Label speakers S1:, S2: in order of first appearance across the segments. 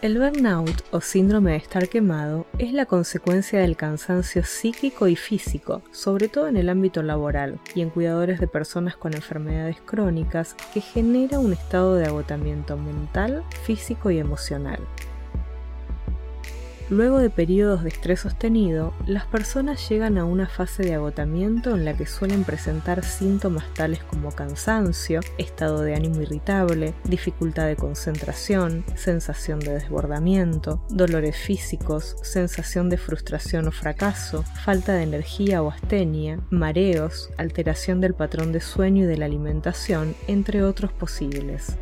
S1: El burnout o síndrome de estar quemado es la consecuencia del cansancio psíquico y físico, sobre todo en el ámbito laboral y en cuidadores de personas con enfermedades crónicas, que genera un estado de agotamiento mental, físico y emocional. Luego de periodos de estrés sostenido, las personas llegan a una fase de agotamiento en la que suelen presentar síntomas tales como cansancio, estado de ánimo irritable, dificultad de concentración, sensación de desbordamiento, dolores físicos, sensación de frustración o fracaso, falta de energía o astenia, mareos, alteración del patrón de sueño y de la alimentación, entre otros posibles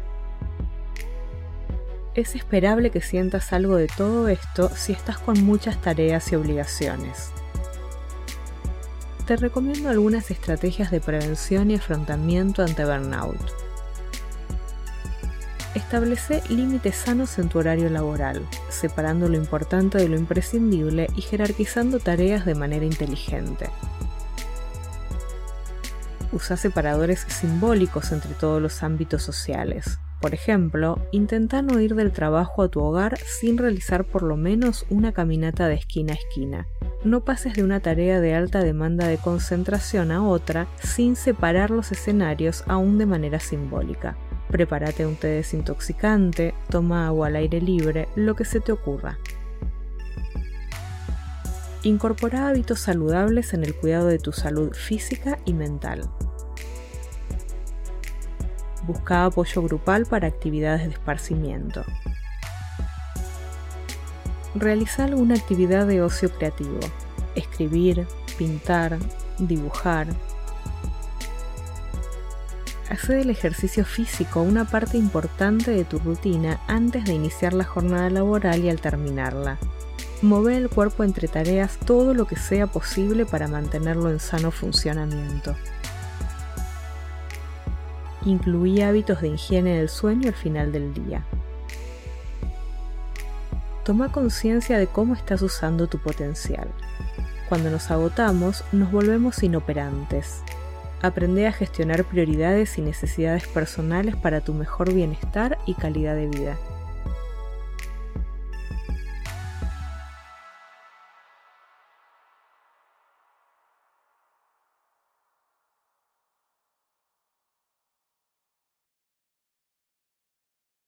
S1: es esperable que sientas algo de todo esto si estás con muchas tareas y obligaciones. Te recomiendo algunas estrategias de prevención y afrontamiento ante burnout. Establece límites sanos en tu horario laboral, separando lo importante de lo imprescindible y jerarquizando tareas de manera inteligente. Usa separadores simbólicos entre todos los ámbitos sociales, por ejemplo, intenta no ir del trabajo a tu hogar sin realizar por lo menos una caminata de esquina a esquina. No pases de una tarea de alta demanda de concentración a otra sin separar los escenarios aún de manera simbólica. Prepárate un té desintoxicante, toma agua al aire libre, lo que se te ocurra. Incorpora hábitos saludables en el cuidado de tu salud física y mental. Busca apoyo grupal para actividades de esparcimiento. Realiza alguna actividad de ocio creativo. Escribir, pintar, dibujar. Hace del ejercicio físico una parte importante de tu rutina antes de iniciar la jornada laboral y al terminarla. Move el cuerpo entre tareas todo lo que sea posible para mantenerlo en sano funcionamiento. Incluía hábitos de higiene del sueño al final del día. Toma conciencia de cómo estás usando tu potencial. Cuando nos agotamos, nos volvemos inoperantes. Aprende a gestionar prioridades y necesidades personales para tu mejor bienestar y calidad de vida.